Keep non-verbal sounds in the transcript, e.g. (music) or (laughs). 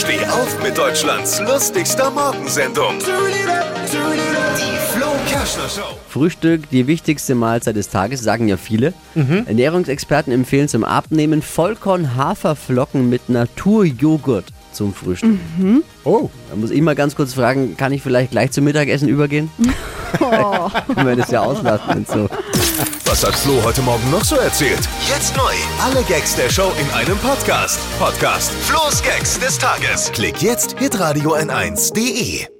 Steh auf mit Deutschlands lustigster Morgensendung. Die Flo Kerschner Show. Frühstück, die wichtigste Mahlzeit des Tages, sagen ja viele. Mhm. Ernährungsexperten empfehlen zum Abnehmen Vollkorn-Haferflocken mit Naturjoghurt zum Frühstück. Oh, Da muss ich mal ganz kurz fragen, kann ich vielleicht gleich zum Mittagessen übergehen? (laughs) (laughs) Können wir das ja auslassen und so. Was hat Flo heute Morgen noch so erzählt? Jetzt neu. Alle Gags der Show in einem Podcast. Podcast Flo's Gags des Tages. Klick jetzt, hitradio n1.de.